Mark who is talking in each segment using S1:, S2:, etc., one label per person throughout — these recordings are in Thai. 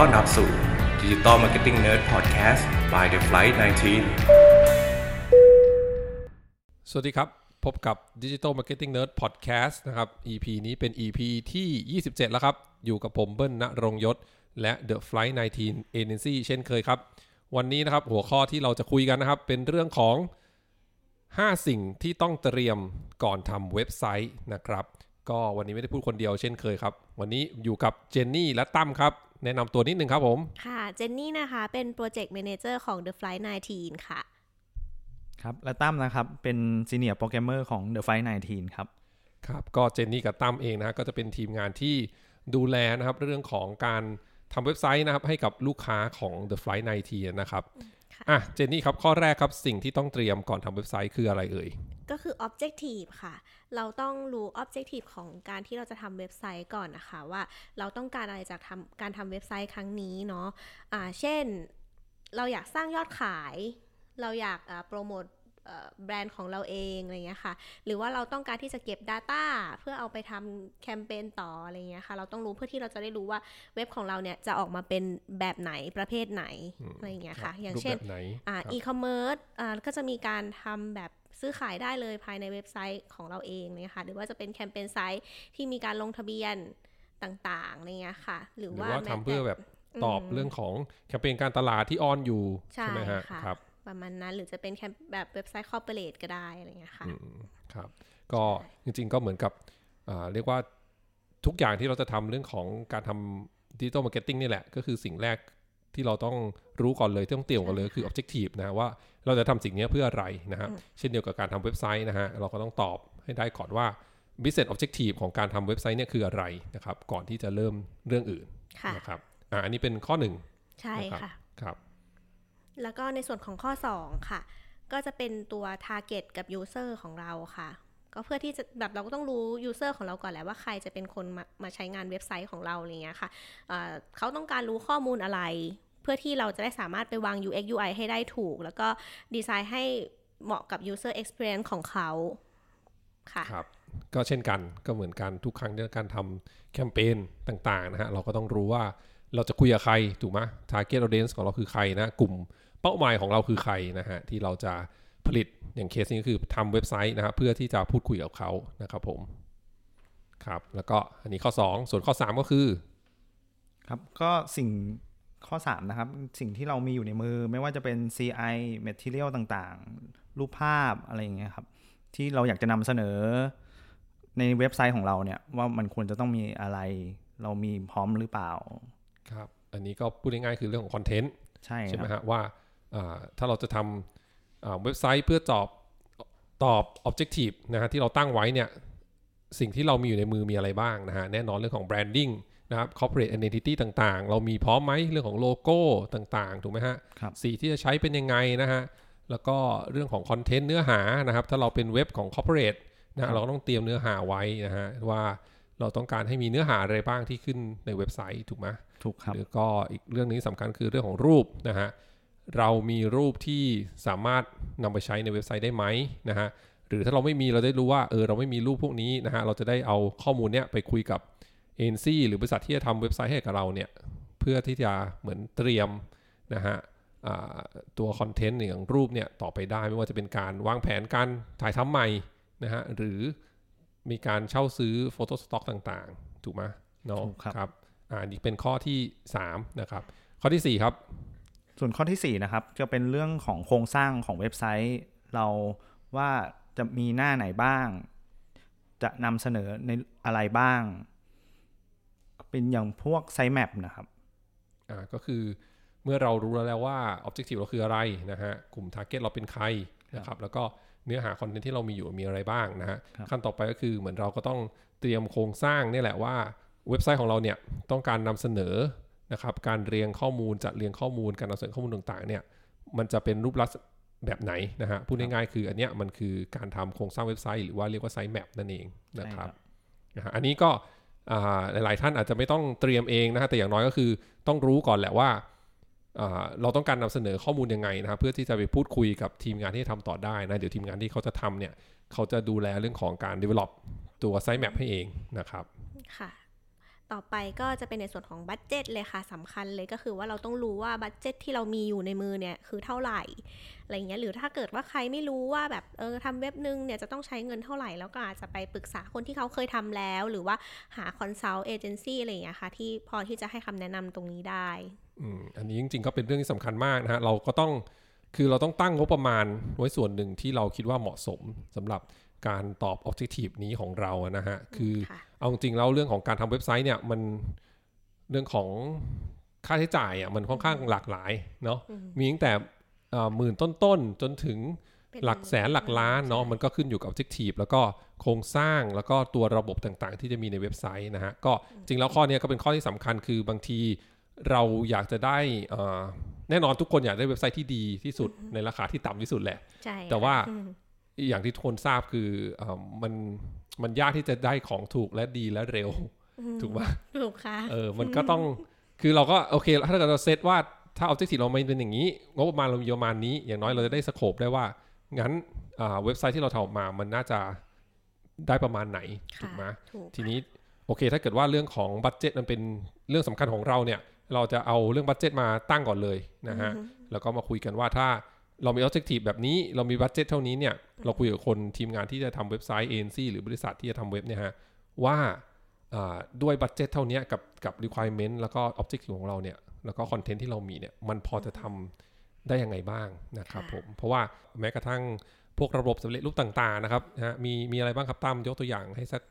S1: ต้อนรับสู่ Digital Marketing Nerd Podcast by The Flight 19
S2: สวัสดีครับ พบกับ Digital Marketing Nerd Podcast นะครับ EP นี้เป็น EP ที่ 27 แล้วครับ อยู่กับผมเบิ้ลณรงค์ยศ และ The Flight 19 Agency เช่นเคยครับ วันนี้นะครับหัวข้อที่เราจะคุยกันนะครับ เป็นเรื่องของ 5 สิ่งที่ต้องเตรียมก่อนทำเว็บไซต์นะครับก็วันนี้ไม่ได้พูดคนเดียวเช่นเคยครับ วันนี้อยู่กับเจนนี่และตั้มครับ แนะนำตัวนิดนึงครับผม
S3: ค่ะเจนนี่นะคะ เป็นโปรเจกต์ a ม a เจอร์ของ The Flight 19 ค่ะ
S4: ครับ และตั้มนะครับ เป็น senior programmer ของ The Flight 19 ครับ
S2: ครับ ก็เจนนี่กับตั้มเองนะฮะก็จะเป็นทีมงานที่ดูแลนะครับ เรื่องของการทำเว็บไซต์นะครับ ให้กับลูกค้าของ The Flight 19 นะครับ
S3: ค่ะ
S2: อะเจนนี่ครับข้อแรกครับสิ่งที่ต้องเตรียมก่อนทำเว็บไซต์คืออะไรเอ่ย
S3: ก็คือ Objective ค่ะ เราต้องรู้ Objective ของการที่เราจะทำเว็บไซต์ก่อนนะคะว่าเราต้องการอะไรจากทำการทำเว็บไซต์ครั้งนี้เนาะอ่าเช่นเราอยากสร้างยอดขาย เราอยากอ่าโปรโมทเอ่อแบรนด์ของเราเองอะไรเงี้ยค่ะ หรือว่าเราต้องการที่จะเก็บ Data เพื่อเอาไปทำแคมเปญต่ออะไรเงี้ยค่ะ เราต้องรู้เพื่อที่เราจะได้รู้ว่าเว็บของเราเนี่ยจะออกมาเป็นแบบไหนประเภทไหนอะไรเงี้ยค่ะ อย่าง
S2: รูป
S3: เช่น
S2: แบบไหน
S3: อ่า
S2: ครับ
S3: อีคอมเมิร์ซอ่าก็จะมีการทำแบบ ซื้อขายได้เลยภายในเว็บไซต์ของเราเองเนี่ยค่ะหรือว่าจะเป็น campaign site ที่มีการลงทะเบียนต่างๆอะไรเงี้ยค่ะ หรือ
S2: หรือ
S3: ว่า
S2: ว่า
S3: แม้
S2: ทำเพื่อ
S3: แต่
S2: แบบตอบเรื่องของแคมเปญการตลาดที่ on อยู่
S3: ใช่
S2: ไหมฮะ
S3: ค่ะ
S2: ครับ
S3: ประมาณนั้นหรือจะเป็นแคมแบบเว็บไซต์ corporate ก็ได้อะไรเงี้ยค่ะ
S2: อืมครับก็จริงๆก็เหมือนกับอ่าเรียกว่าทุกอย่างที่เราจะทำเรื่องของการทำดิจิ t a ลมาร์เก็ตติ้งนี่แหละ ก็คือสิ่งแรก ที่เราต้องรู้ก่อนเลยที่ต้องเตรียมก่อนเลยคือ objective นะว่าเราจะทำสิ่งนี้เพื่ออะไรนะฮะเช่นเดียวกับการทำเว็บไซต์นะฮะเราก็ต้องตอบให้ได้ก่อนว่า business objective ของการทำเว็บไซต์เนี่ยคืออะไรนะครับ ก่อนที่จะเริ่มเรื่องอื่น
S3: ค่ะ
S2: นะครับอ่าอันนี้เป็นข้อหนึ่ง
S3: ใช่
S2: นะครับ
S3: ค่ะ
S2: ครับ
S3: แล้วก็ในส่วนของข้อ 2 ค่ะ ก็จะเป็นตัว target กับ user ของเราค่ะ ก็เพื่อที่จะแบบเราก็ต้องรู้ user ของเราก่อนแหละว่าใครจะเป็นคนมามาใช้งานเว็บไซต์ของเราอะไรเงี้ยค่ะเเขาต้องการรู้ข้อมูลอะไร เพื่อที่เราจะได้สามารถไปวาง UX UI ให้ได้ถูก แล้วก็ดีไซน์ให้เหมาะกับ user experience ของเขาค่ะ
S2: ครับก็เช่นกันก็เหมือนกันทุกครั้งที่การทำแคมเปญต่างๆนะฮะเราก็ต้องรู้ว่าเราจะคุยกับใครถูกไหม target audience ของเราคือใครนะ กลุ่มเป้าหมายของเราคือใครนะฮะที่เราจะผลิต อย่างเคสนี้ก็คือทำเว็บไซต์นะครับเพื่อที่จะพูดคุยกับเขานะครับผมครับแล้วก็อันนี้ข้อ 2 ส่วนข้อ 3 ก็คือ
S4: ครับก็สิ่งข้อ 3 นะครับ สิ่งที่เรามีอยู่ในมือไม่ว่าจะเป็น CI Material ต่างๆ รูปภาพอะไรอย่างเงี้ยครับ ที่เราอยากจะนำเสนอในเว็บไซต์ของเราเนี่ย ว่ามันควรจะต้องมีอะไร เรามีพร้อมหรือเปล่า
S2: ครับ อันนี้ก็พูดง่ายๆคือเรื่องของคอนเทนต์
S4: ใช่
S2: ใช่ไหม
S4: ครับ
S2: ฮะว่าอ่าถ้าเราจะทำอ่า เว็บไซต์เพื่อตอบตอบ objective นะฮะที่เราตั้งไว้เนี่ยสิ่งที่เรามีอยู่ในมือมีอะไรบ้างนะฮะแน่นอนเรื่องของ branding นะครับ corporate identity ต่างๆ เรามีพร้อมไหมเรื่องของโลโก้ต่างๆ ถูกไหมฮะ
S4: ครับ
S2: สีที่จะใช้เป็นยังไงนะฮะแล้วก็เรื่องของคอนเทนต์เนื้อหานะครับ ถ้าเราเป็นเว็บของ corporate นะฮะเราก็ต้องเตรียมเนื้อหาไว้นะฮะว่าเราต้องการให้มีเนื้อหาอะไรบ้างที่ขึ้นในเว็บไซต์ถูกไหม
S4: ถูกครับ
S2: หรือก็อีกเรื่องนี้สำคัญคือเรื่องของรูปนะฮะ เรามีรูปที่สามารถนำไปใช้ในเว็บไซต์ได้ไหมนะฮะหรือถ้าเราไม่มีเราได้รู้ว่าเออเราไม่มีรูปพวกนี้นะฮะเราจะได้เอาข้อมูลเนี้ยไปคุยกับเอ็นซีหรือบริษัทที่จะทำเว็บไซต์ให้กับเราเนี่ยเพื่อที่จะเหมือนเตรียมนะฮะอ่าตัวคอนเทนต์อย่างรูปเนี่ยต่อไปได้ไม่ว่าจะเป็นการวางแผนการถ่ายทำใหม่นะฮะหรือมีการเช่าซื้อโฟโต้สต็อกต่างๆ ถูกไหมเนาะ
S4: ถูกครับ
S2: ครับอ่านี่เป็นข้อที่ 3 นะครับ ข้อทีสี่4 ครับ
S4: ส่วนข้อที่4นะครับจะเป็นเรื่องของโครงสร้างของเว็บไซต์ เราว่าจะมีหน้าไหนบ้าง จะนำเสนอในอะไรบ้าง เป็นอย่างพวกไซแมปนะครับ
S2: อ่าก็คือเมื่อเรารู้แล้วว่า objective เราคืออะไรนะฮะกลุ่ม target เราเป็นใครนะครับแล้วก็เนื้อหาคอนเทนต์ที่เรามีอยู่มีอะไรบ้างนะฮะ
S4: ครับ
S2: ขั้นต่อไปก็คือเหมือนเราก็ต้องเตรียมโครงสร้างนี่แหละว่าเว็บไซต์ของเราเนี่ยต้องการนำเสนอ นะครับการเรียงข้อมูลจัดเรียงข้อมูลการนำเสนอข้อมูลต่างๆเนี่ยมันจะเป็นรูปลักษณ์แบบไหนนะฮะพูดง่ายๆคืออันเนี้ยมันคือการทำโครงสร้างเว็บไซต์หรือว่าเรียกว่าไซต์แมปนั่นเองนะครับนะฮะอันนี้ก็หลายๆท่านอาจจะไม่ต้องเตรียมเองนะฮะแต่อย่างน้อยก็คือต้องรู้ก่อนแหละว่าเราต้องการนำเสนอข้อมูลยังไงนะครับเพื่อที่จะไปพูดคุยกับทีมงานที่ทำต่อได้นะเดี๋ยวทีมงานที่เขาจะทำเนี่ยเขาจะดูแลเรื่องของการ develop ตัว sitemap ให้เองนะครับ
S3: ค่ะ ต่อไปก็จะเป็นในส่วนของ budget เลยค่ะสำคัญเลยก็คือว่าเราต้องรู้ว่า budget ที่เรามีอยู่ในมือเนี่ยคือเท่าไหร่อะไรเงี้ยหรือถ้าเกิดว่าใครไม่รู้ว่าแบบเออทำเว็บนึงเนี่ยจะต้องใช้เงินเท่าไหร่แล้วก็อาจจะไปปรึกษาคนที่เขาเคยทำแล้ว หรือว่าหา consult agency อะไรอย่างเงี้ยค่ะที่พอที่จะให้คำแนะนำตรงนี้ได้
S2: อืมอันนี้จริงๆก็เป็นเรื่องที่สำคัญมากนะฮะเราก็ต้องคือเราต้องตั้งงบประมาณไว้ส่วนหนึ่งที่เราคิดว่าเหมาะสมสำหรับ การตอบ objective นี้ของเราอะนะฮะ คือ
S3: ค่ะ
S2: เอาจริงๆแล้วเรื่องของการทำเว็บไซต์เนี่ยมันเรื่องของค่าใช้จ่ายอะมันค่อนข้างหลากหลายเนาะมีตั้งแต่เอ่อหมื่นต้นๆ จนถึง
S3: เป็น
S2: หลักแสนหลักล้านเนาะ
S3: ใช่
S2: มันก็ขึ้นอยู่กับ objective แล้วก็โครงสร้างแล้วก็ตัวระบบต่างๆ ที่จะมีในเว็บไซต์นะฮะ ก็จริงแล้วข้อเนี้ยก็เป็นข้อที่สำคัญคือบางทีเราอยากจะได้เอ่อแน่นอนทุกคนอยากได้เว็บไซต์ที่ดีที่สุดในราคาที่ต่ำที่สุดแหละ
S3: ใช่
S2: แต่ว่า
S3: อืม
S2: อย่างที่ทุกคนทราบคือเออมันมันยากที่จะได้ของถูกและดีและเร็ว ถูกไหม
S3: ถูกค่ะ
S2: เออมันก็ต้องคือเราก็โอเค ถ้าเกิดเราเซตว่าถ้า objective เราไม่เป็นอย่างนี้ งบประมาณเรามีประมาณนี้ อย่างน้อยเราจะได้สโคปได้ว่า งั้นอ่าเว็บไซต์ที่เราทำออกมามันน่าจะได้ประมาณไหน ถูกไหม
S3: ถูก
S2: ทีนี้โอเค ถ้าเกิดว่าเรื่องของ budget มันเป็นเรื่องสำคัญของเราเนี่ย เราจะเอาเรื่อง budget มาตั้งก่อนเลยนะฮะ แล้วก็มาคุยกันว่าถ้า เรามี objective แบบนี้เรามี budget เท่านี้เนี่ย เราคุยกับคนทีมงานที่จะทำเว็บไซต์เอ็นซีหรือบริษัทที่จะทำเว็บเนี่ยฮะ ว่าด้วย budget เท่านี้กับกับ requirement แล้วก็ objective ของเราเนี่ย แล้วก็คอนเทนต์ที่เรามีเนี่ย มันพอจะทำได้ยังไงบ้างนะครับผม เพราะว่าแม้กระทั่งพวกระบบสำเร็จรูปต่างๆนะครับนะฮะมีมีอะไรบ้างครับตั้มยกตัวอย่างให้สัก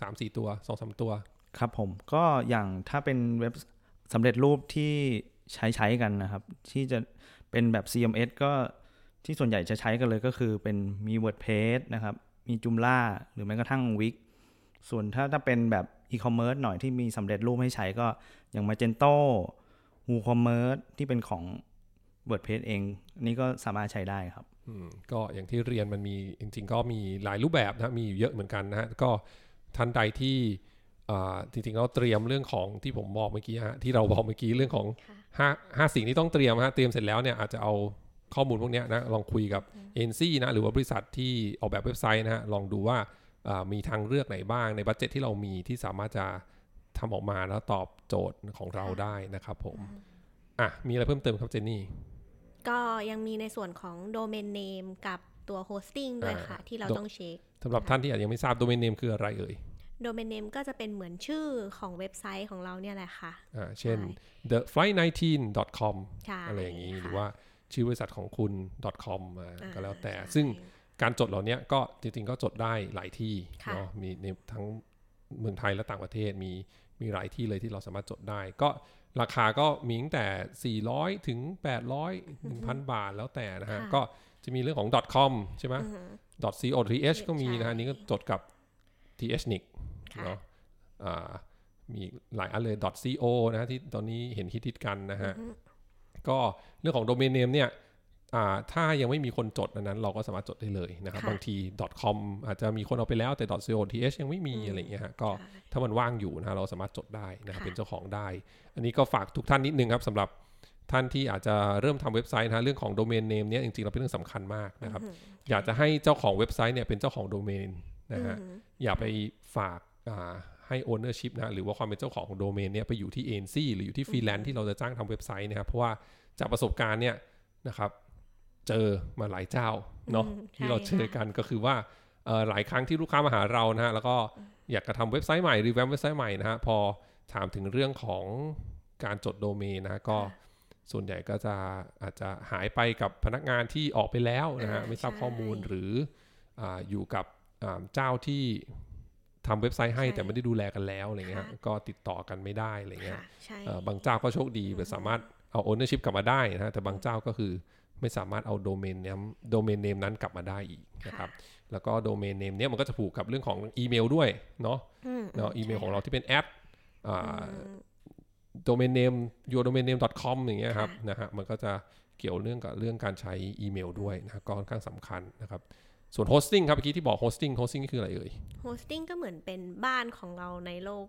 S2: สามสี่ตัวสองสามตัว
S4: ครับผมก็อย่างถ้าเป็นเว็บสำเร็จรูปที่ใช้ใช้กันนะครับ ที่จะ เป็นแบบ CMS ก็ที่ส่วนใหญ่จะใช้กันเลยก็คือเป็นมี WordPress นะครับ มี Joomla หรือแม้กระทั่ง Wix ส่วนถ้าถ้าเป็นแบบ e-commerce หน่อยที่มีสำเร็จรูปให้ใช้ก็อย่าง Magento WooCommerce ที่เป็นของ WordPress เองอันนี้ก็สามารถใช้ได้ครับ
S2: อืมก็อย่างที่เรียนมันมีจริง ๆ ก็มีหลายรูปแบบนะมีอยู่เยอะเหมือนกันนะฮะก็ท่านใดที่อ่าจริงๆเราเตรียมเรื่องของที่ผมบอกเมื่อกี้ฮะที่เราบอกเมื่อกี้เรื่องของ
S3: ค่ะ
S2: ห้าห้าสิ่งที่ต้องเตรียมฮะเตรียมเสร็จแล้วเนี่ยอาจจะเอาข้อมูลพวกเนี้ยนะลองคุยกับเอ็นซีนะหรือว่าบริษัทที่ออกแบบเว็บไซต์นะฮะลองดูว่าอ่ามีทางเลือกไหนบ้างในบัตเจ็ตที่เรามีที่สามารถจะทำออกมาแล้วตอบโจทย์ของเราได้นะครับผมอะมีอะไรเพิ่มเติมครับเจนนี่
S3: ก็ยังมีในส่วนของ domain name กับตัว hosting ด้วยค่ะ ที่เรา
S2: โด
S3: ต้องเช็ค
S2: สำหรับท่านที่อาจจะยังไม่ทราบ domain name คืออะไรเอ่ย
S3: domain name ก็จะเป็นเหมือนชื่อของเว็บไซต์ของเราเนี่ยแหละค่ะ
S2: อ่าเช่น
S3: ใช่
S2: theflight19.com
S3: ใช่
S2: อะไรอย่างนี้
S3: ค่ะ
S2: หรือว่าชื่อบริษัทของคุณ .com อ่า
S3: อ่า
S2: ก็แล้วแต่
S3: ใช่
S2: ซึ่งการจดเหล่านี้ก็จริงๆก็จดได้หลายที่
S3: ค่ะ
S2: เนาะมีในทั้งเมืองไทยและต่างประเทศมีมีหลายที่เลยที่เราสามารถจดได้ ก็ราคาก็มีตั้งแต่ 400 ถึง 800 1,000 บาทแล้วแต่นะฮะ
S3: ค่ะ
S2: ก็จะมีเรื่องของ .com ใช่ไหม
S3: อือฮึ
S2: .co.th ก็มีนะฮะ
S3: ใช่
S2: อันนี้ก็จดกับ thnic
S3: ค่ะ
S2: เนาะอ่ามีหลายอันเลย .co นะฮะที่ตอนนี้เห็นฮิตๆกันนะฮะ ก็เรื่องของโดเมนเนมเนี่ยอ่าถ้ายังไม่มีคนจดอันนั้น เราก็สามารถจดได้เลยนะครับ
S3: ค่ะ
S2: บางที .com อาจจะมีคนเอาไปแล้วแต่ .co.th ยังไม่มีอะไรอย่างเงี้ยฮะก็
S3: ใช่
S2: ถ้ามันว่างอยู่นะฮะเราสามารถจดได้นะครับ
S3: ค่ะ
S2: เป็นเจ้าของได้ อันนี้ก็ฝากทุกท่านนิดนึงครับสำหรับท่านที่อาจจะเริ่มทำเว็บไซต์นะฮะเรื่องของ domain name เนี่ยจริงๆเราเป็นเรื่องสำคัญมากนะครับ อยากจะให้เจ้าของเว็บไซต์เนี่ยเป็นเจ้าของโดเมนนะฮะ
S3: อือฮึ
S2: อย่าไปฝาก อ่าให้ ownership นะหรือว่าความเป็นเจ้าของโดเมนเนี่ยไปอยู่ที่เอ็นซีหรืออยู่ที่ฟรีแลนซ์ที่เราจะจ้างทำเว็บไซต์นะครับเพราะว่าจากประสบการณ์เนี่ยนะครับ เจอมาหลายเจ้าเนาะ
S3: อืม
S2: ที่เรา
S3: ใช่
S2: เจอกันก็คือว่าเอ่อหลายครั้งที่ลูกค้ามาหาเรานะฮะแล้วก็อยากจะทำเว็บไซต์ใหม่รีแวมเว็บไซต์ใหม่นะฮะพอถามถึงเรื่องของการจดโดเมนนะฮะก็
S3: ค่ะ
S2: ส่วนใหญ่ก็จะอาจจะหายไปกับพนักงานที่ออกไปแล้วนะฮะ
S3: อ่า
S2: ไม่ทราบ
S3: ใช่
S2: ข้อมูลหรืออาอยู่กับอ่าเจ้าที่ ทำเว็บไซต์ให้
S3: ใช่
S2: แต่ไม่ได้ดูแลกันแล้วอะไรเงี้ย
S3: ค่ะ
S2: ก็ติดต่อกันไม่ได้อะไรเงี้ย
S3: ค่ะใช่
S2: เอ่อบางเจ้าก็โชคดีแบบสามารถเอา ownership กลับมาได้นะฮะแต่บางเจ้าก็คือไม่สามารถเอา domain name domain name นั้นกลับมาได้อีกนะครับแล้วก็ domain name เนี้ยมันก็จะผูกกับเรื่องของอีเมลด้วยเนาะ
S3: อืม
S2: เนาะอีเมล
S3: ใช่
S2: ของเราที่เป็น at อ่า
S3: อืม
S2: domain name your domain name com อย่างเงี้ยครับ
S3: ค่ะ
S2: นะฮะมันก็จะเกี่ยวเรื่องกับเรื่องการใช้อีเมลด้วยนะก็ค่อนข้างสำคัญนะครับ ส่วน hosting ครับเมื่อกี้ที่บอก hosting hosting นี่คืออะไรเอ่ย
S3: hosting ก็เหมือนเป็นบ้านของเราในโลก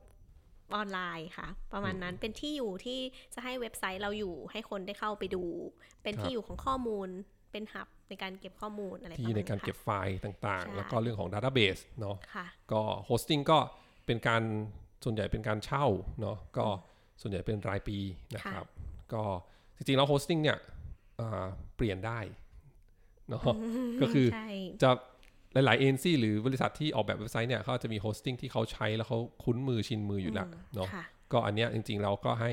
S3: ออนไลน์ค่ะ ประมาณนั้นเป็นที่อยู่ที่จะให้เว็บไซต์เราอยู่ให้คนได้เข้าไปดู เป็น
S2: ครับ
S3: ที่อยู่ของข้อมูลเป็น hub ในการเก็บข้อมูลอะไร
S2: ที่ในการเก็บ
S3: ประม
S2: ไฟล์ต่าง
S3: ใช่
S2: ๆแล้วก็เรื่องของ database เนาะ
S3: ณค่ะ
S2: ก็ hosting ก็เป็นการส่วนใหญ่เป็นการเช่าเนาะก็ส่วนใหญ่เป็นรายปีนะครับ ก็จริงๆแล้ว hosting เนี่ยอ่าเปลี่ยนได้ เนาะก็คือ
S3: ใช่
S2: จะหลาย ๆ เอ็นซีหรือบริษัทที่ออกแบบเว็บไซต์เนี่ยเขาจะมี hosting ที่เขาใช้แล้วเขาคุ้นมือชินมืออยู่แล้วเนาะ
S3: ค่ะ
S2: ก็อันเนี้ยจริง ๆ เราก็ให้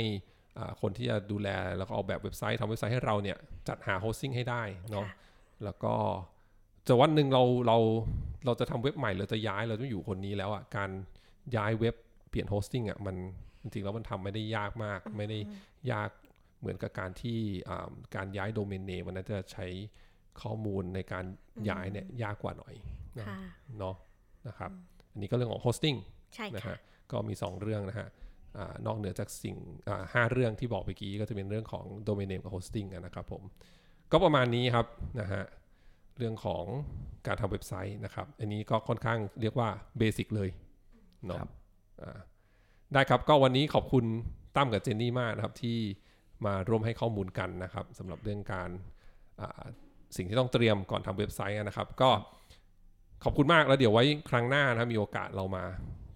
S2: อ่าคนที่จะดูแลแล้วก็ออกแบบเว็บไซต์ทำเว็บไซต์ให้เราเนี่ยจัดหา hosting ให้ได้เนาะ
S3: ค่ะ
S2: แล้วก็จะวันหนึ่งเราเราเราจะทำเว็บใหม่เราจะย้ายเราต้องอยู่คนนี้แล้วอะการย้ายเว็บเปลี่ยน hosting อะมันจริงๆแล้วมันทำไม่ได้ยากมาก ไม่ได้ยากเหมือนกับการที่อ่าการย้าย domain name มันน่าจะใช้ ข้อมูลในการย้ายเนี่ยยากกว่าหน่อยนะ
S3: ค่ะ
S2: เนาะนะครับ อันนี้ก็เรื่องของ hosting
S3: ใช่
S2: นะ
S3: ค่ะ
S2: ฮะก็มี 2 เรื่องนะฮะอานอกเหนือจากสิ่งอ่าห้าเรื่องที่บอกไปกี้ก็จะเป็นเรื่องของ Domain Name กับ Hosting อะนะครับผม ก็ประมาณนี้ครับนะฮะเรื่องของการทำเว็บไซต์นะครับ อันนี้ก็ค่อนข้างเรียกว่า basic เลยเนาะ
S4: ครับ
S2: อ่าได้ครับก็วันนี้ขอบคุณตั้มกับเจนนี่มากนะครับที่มาร่วมให้ข้อมูลกันนะครับสำหรับเรื่องการอ่า สิ่งที่ต้องเตรียมก่อนทำเว็บไซต์นะครับ ก็ขอบคุณมากแล้วเดี๋ยวไว้ครั้งหน้านะครับมีโอกาสเรามา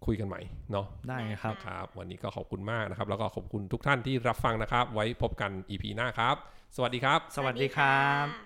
S2: คุยกันใหม่เนาะ
S4: ได้ครับ
S2: ครับ วันนี้ก็ขอบคุณมากนะครับ แล้วก็ขอบคุณทุกท่านที่รับฟังนะครับ ไว้พบกัน EP หน้าครับ สวัสดีครับ
S4: สวัสดีครับะ